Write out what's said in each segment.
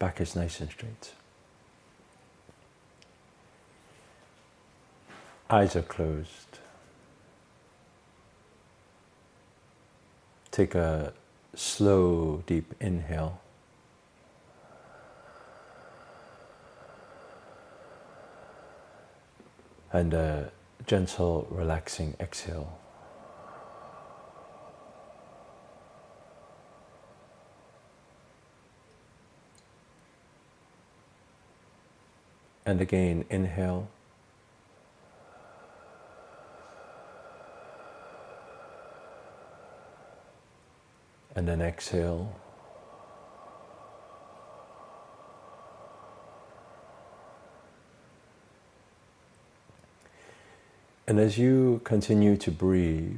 Back is nice and straight. Eyes are closed. Take a slow, deep inhale. And a gentle, relaxing exhale. And again, inhale. And then exhale. And as you continue to breathe,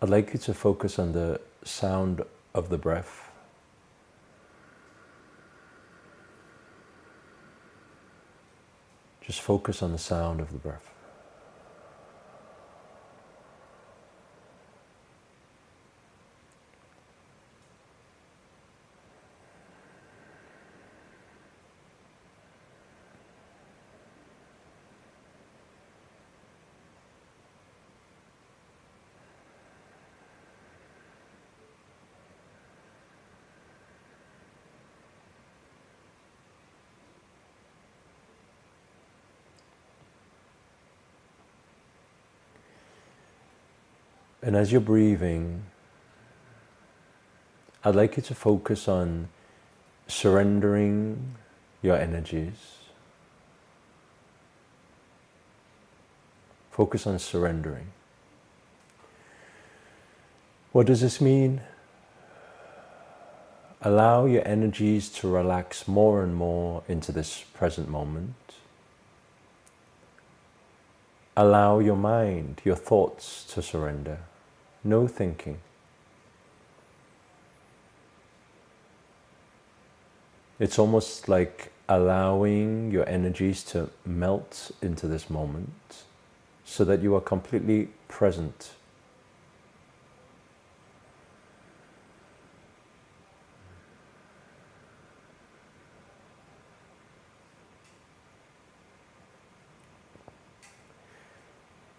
I'd like you to focus on the sound of the breath. Just focus on the sound of the breath. And as you're breathing, I'd like you to focus on surrendering your energies. Focus on surrendering. What does this mean? Allow your energies to relax more and more into this present moment. Allow your mind, your thoughts to surrender no thinking. It's almost like allowing your energies to melt into this moment so that you are completely present.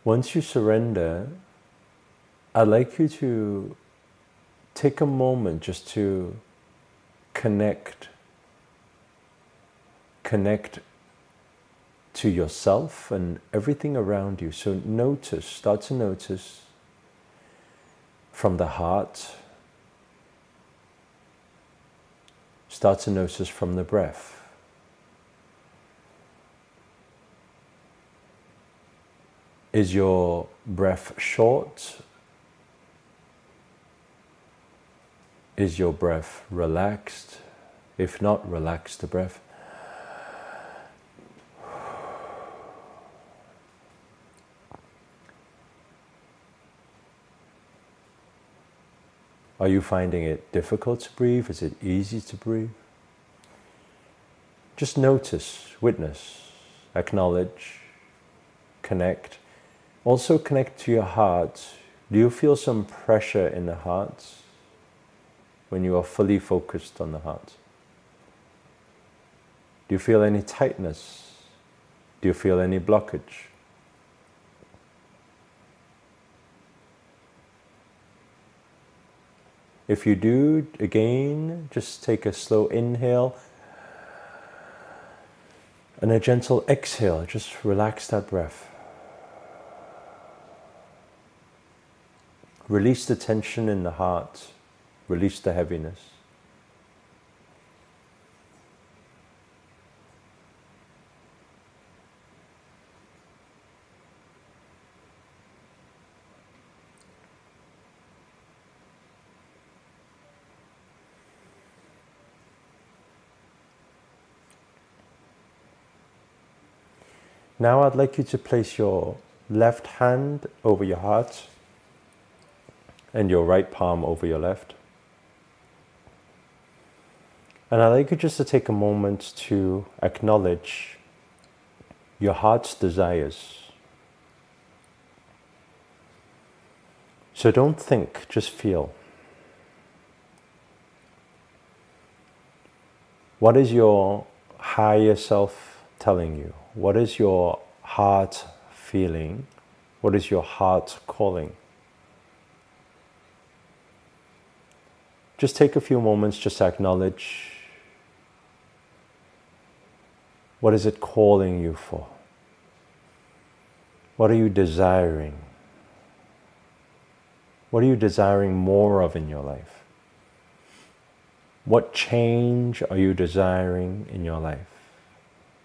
Once you surrender, I'd like you to take a moment just to connect connect to yourself and everything around you. So notice, start to notice from the heart, start to notice from the breath. Is your breath short Is your breath relaxed? If not, relax the breath. Are you finding it difficult to breathe? Is it easy to breathe? Just notice, witness, acknowledge, connect. Also connect to your heart. Do you feel some pressure in the heart? When you are fully focused on the heart? Do you feel any tightness? Do you feel any blockage? If you do, again, just take a slow inhale and a gentle exhale. Just relax that breath. Release the tension in the heart. Release the heaviness. Now I'd like you to place your left hand over your heart and your right palm over your left. And I'd like you just to take a moment to acknowledge your heart's desires. So don't think, just feel. What is your higher self telling you? What is your heart feeling? What is your heart calling? Just take a few moments just to acknowledge what is it calling you for? What are you desiring? What are you desiring more of in your life? What change are you desiring in your life?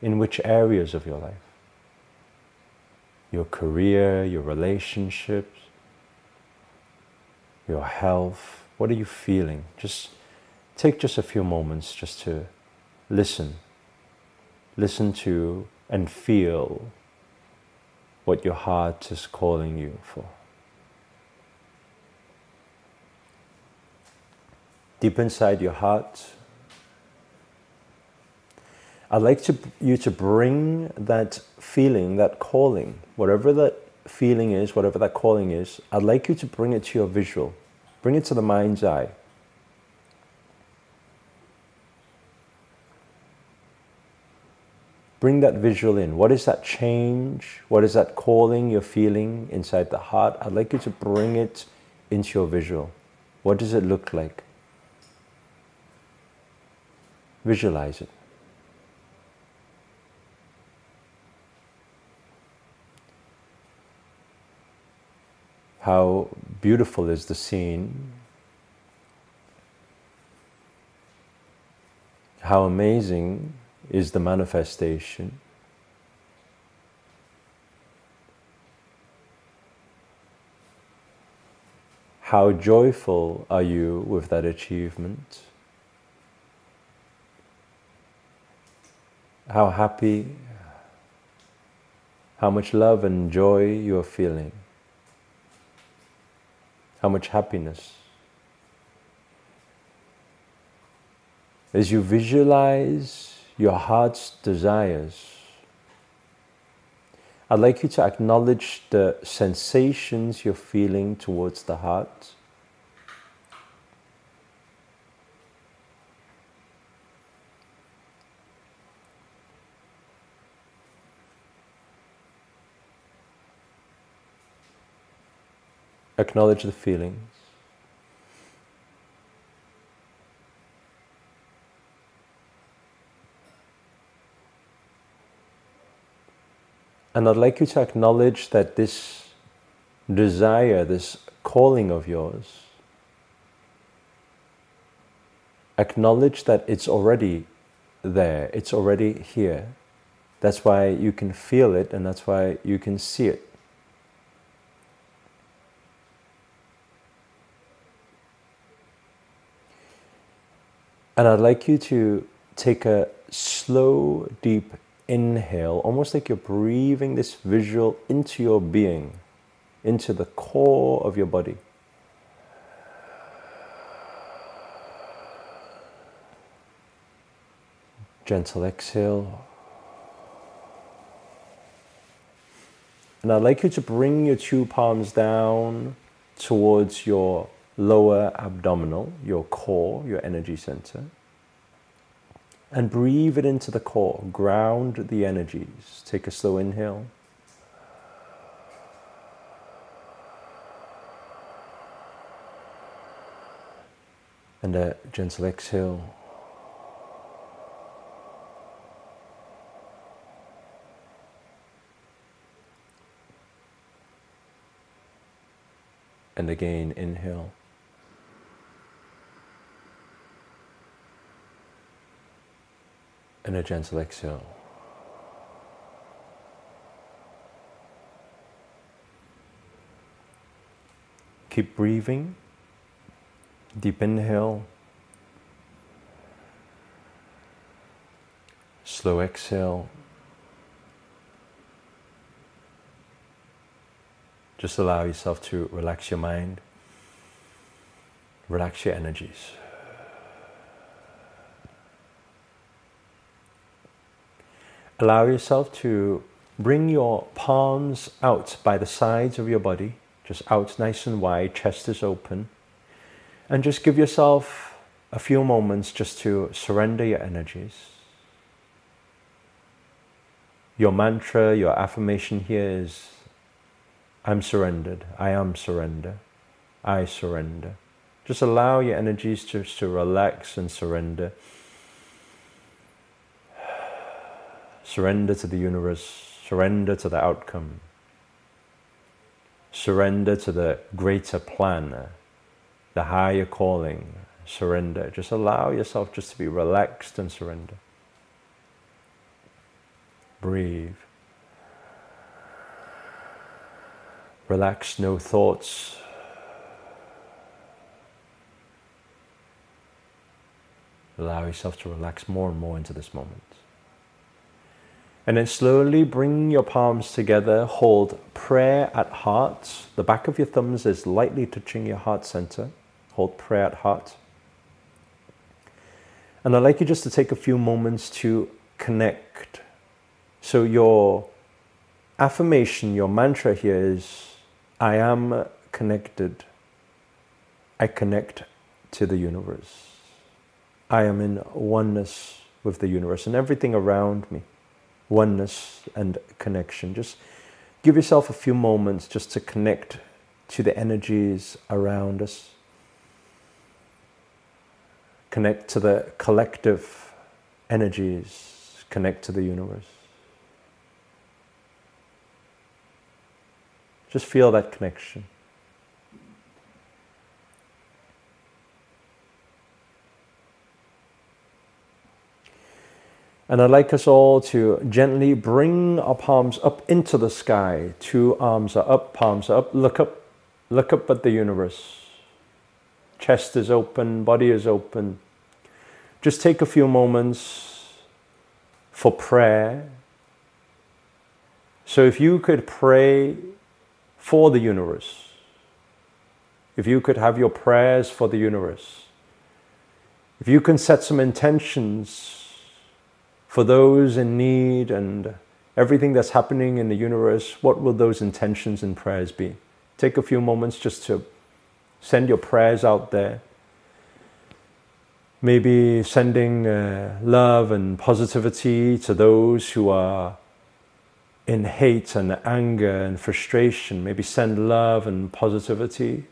In which areas of your life? Your career, your relationships, your health. What are you feeling? Just take just a few moments just to listen. Listen to and feel what your heart is calling you for. deep inside your heart. I'd like to, you to bring that feeling, that calling, whatever that feeling is, whatever that calling is, I'd like you to bring it to your visual. Bring it to the mind's eye. Bring that visual in. What is that change? What is that calling you're feeling inside the heart? I'd like you to bring it into your visual. What does it look like? Visualize it. How beautiful is the scene. How amazing is the manifestation. How joyful are you with that achievement? how happy, how much love and joy you are feeling, how much happiness. As you visualize your heart's desires, I'd like you to acknowledge the sensations you're feeling towards the heart. Acknowledge the feelings. And I'd like you to acknowledge that this desire, this calling of yours, acknowledge that it's already there, it's already here. That's why you can feel it and that's why you can see it. And I'd like you to take a slow, deep inhale, almost like you're breathing this visual into your being, into the core of your body. Gentle exhale. And I'd like you to bring your two palms down towards your lower abdominal, your core, your energy center. And breathe it into the core. Ground the energies. Take a slow inhale. And a gentle exhale. And again, inhale. And a gentle exhale. Keep breathing. Deep inhale. Slow exhale. Just allow yourself to relax your mind, relax your energies. Allow yourself to bring your palms out by the sides of your body, just out nice and wide, chest is open. And just give yourself a few moments just to surrender your energies. Your mantra, your affirmation here is I'm surrendered. I am surrender. I surrender. Just allow your energies to, to relax and surrender. Surrender to the universe, surrender to the outcome, surrender to the greater plan, the higher calling, surrender. Just allow yourself just to be relaxed and surrender. Breathe. Relax, no thoughts. Allow yourself to relax more and more into this moment. And then slowly bring your palms together. Hold prayer at heart. The back of your thumbs is lightly touching your heart center. Hold prayer at heart. And I'd like you just to take a few moments to connect. So, your affirmation, your mantra here is I am connected. I connect to the universe. I am in oneness with the universe and everything around me. Oneness and connection. Just give yourself a few moments just to connect to the energies around us connect to the collective energies, connect to the universe. Just feel that connection. And I'd like us all to gently bring our palms up into the sky. Two arms are up, palms are up. Look up, look up at the universe chest is open, body is open. Just take a few moments for prayer. So, if you could pray for the universe, if you could have your prayers for the universe, if you can set some intentions for those in need and everything that's happening in the universe, what will those intentions and prayers be? Take a few moments just to Send your prayers out there. Maybe sending uh, love and positivity to those who are in hate and anger and frustration. Maybe send love and positivity.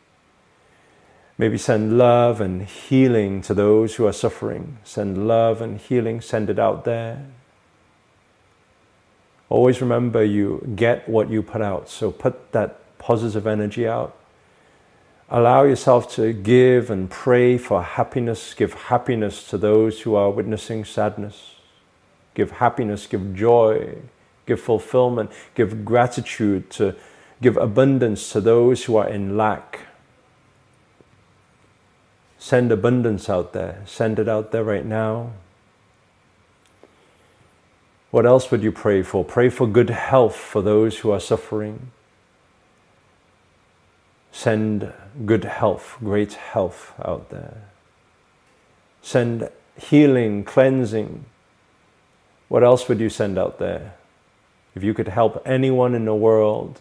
Maybe send love and healing to those who are suffering. Send love and healing, send it out there. Always remember you get what you put out. So put that positive energy out. Allow yourself to give and pray for happiness. Give happiness to those who are witnessing sadness. Give happiness, give joy, give fulfillment, give gratitude, to give abundance to those who are in lack. Send abundance out there. Send it out there right now. What else would you pray for? Pray for good health for those who are suffering. Send good health, great health out there. Send healing, cleansing. What else would you send out there? If you could help anyone in the world,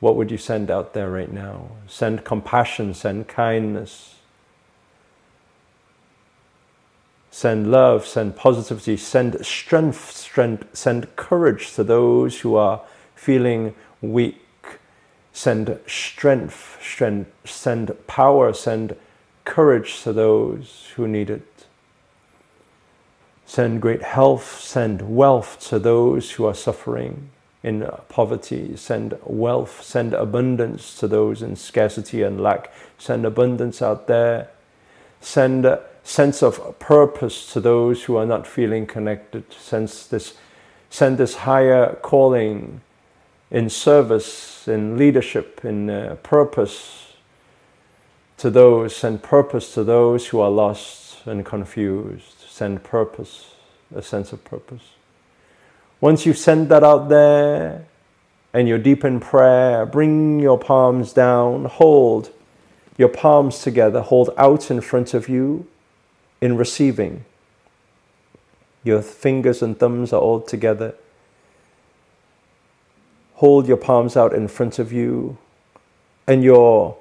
what would you send out there right now? Send compassion, send kindness, send love, send positivity, send strength, strength, send courage to those who are feeling weak send strength, strength, send power, send courage to those who need it. Send great health, send wealth to those who are suffering in poverty. Send wealth, send abundance to those in scarcity and lack. Send abundance out there. Send sense of purpose to those who are not feeling connected. Sense this, send this higher calling in service, in leadership, in uh, purpose to those, send purpose to those who are lost and confused. Send purpose, a sense of purpose. Once you've sent that out there and you're deep in prayer, bring your palms down, hold your palms together, hold out in front of you in receiving. Your fingers and thumbs are all together hold your palms out in front of you, and your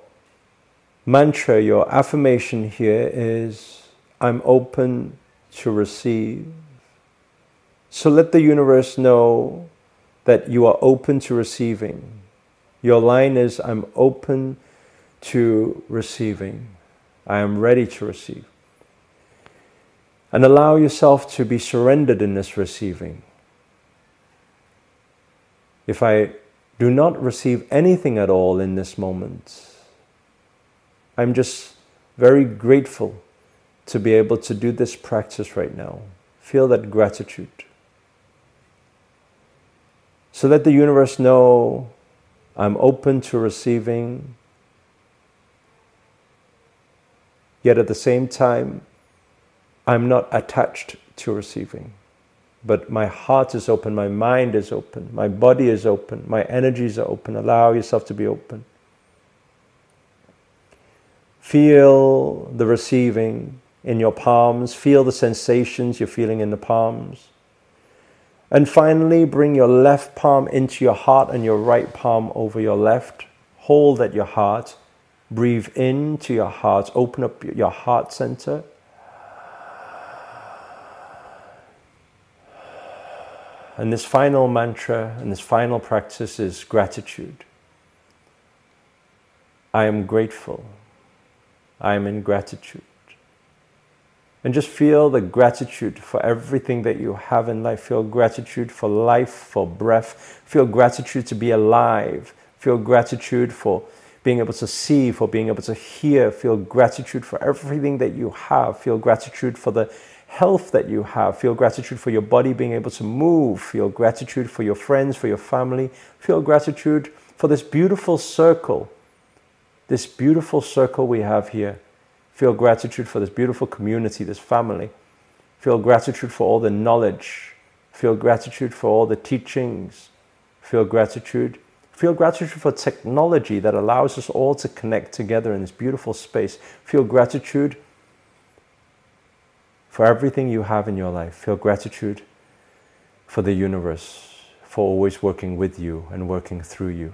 mantra, your affirmation here is I'm open to receive. So let the universe know that you are open to receiving. Your line is I'm open to receiving. I am ready to receive. And allow yourself to be surrendered in this receiving. If I do not receive anything at all in this moment, I'm just very grateful to be able to do this practice right now. Feel that gratitude. So let the universe know I'm open to receiving, yet at the same time, I'm not attached to receiving. But my heart is open, my mind is open, my body is open, my energies are open. Allow yourself to be open. Feel the receiving in your palms, feel the sensations you're feeling in the palms. And finally, bring your left palm into your heart and your right palm over your left. Hold at your heart. Breathe into your heart. Open up your heart center. And this final mantra and this final practice is gratitude. I am grateful. I am in gratitude. And just feel the gratitude for everything that you have in life. Feel gratitude for life, for breath. Feel gratitude to be alive. Feel gratitude for being able to see, for being able to hear. Feel gratitude for everything that you have. Feel gratitude for the health that you have. Feel gratitude for your body being able to move. Feel gratitude for your friends, for your family. Feel gratitude for this beautiful circle, this beautiful circle we have here Feel gratitude for this beautiful community, this family. Feel gratitude for all the knowledge. Feel gratitude for all the teachings. Feel gratitude. Feel gratitude for technology that allows us all to connect together in this beautiful space. Feel gratitude for everything you have in your life. Feel gratitude for the universe, for always working with you and working through you.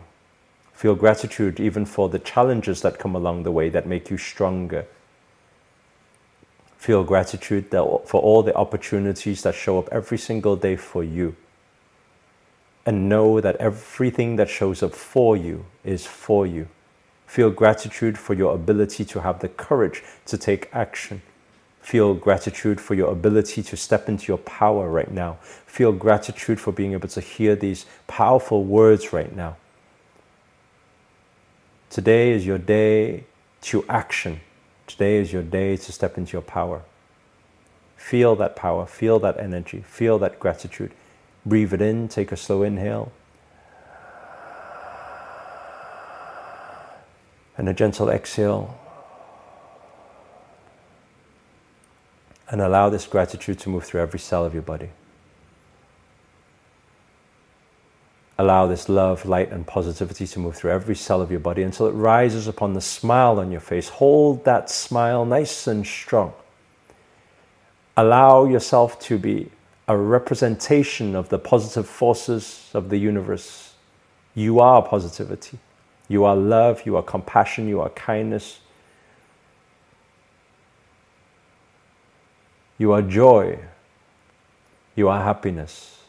Feel gratitude even for the challenges that come along the way that make you stronger Feel gratitude for all the opportunities that show up every single day for you. And know that everything that shows up for you is for you. Feel gratitude for your ability to have the courage to take action. Feel gratitude for your ability to step into your power right now. Feel gratitude for being able to hear these powerful words right now. Today is your day to action. Today is your day to step into your power. Feel that power, feel that energy, feel that gratitude. Breathe it in, take a slow inhale. And a gentle exhale. And allow this gratitude to move through every cell of your body. Allow this love, light, and positivity to move through every cell of your body until it rises upon the smile on your face. Hold that smile nice and strong. Allow yourself to be a representation of the positive forces of the universe. You are positivity. You are love. You are compassion. You are kindness. You are joy. You are happiness.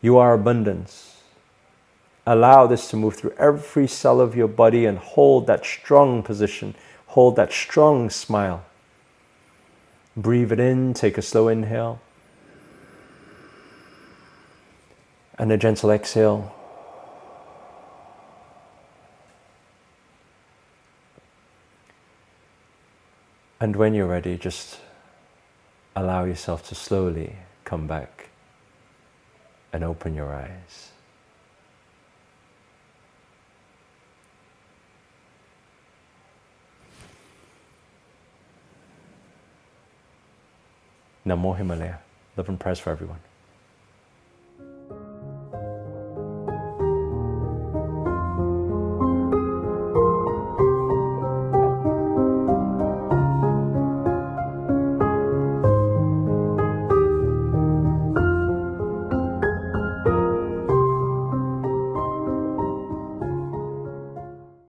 You are abundance. Allow this to move through every cell of your body and hold that strong position. Hold that strong smile. Breathe it in, take a slow inhale. And a gentle exhale. And when you're ready, just allow yourself to slowly come back and open your eyes. Namo Himalaya. Love and prayers for everyone.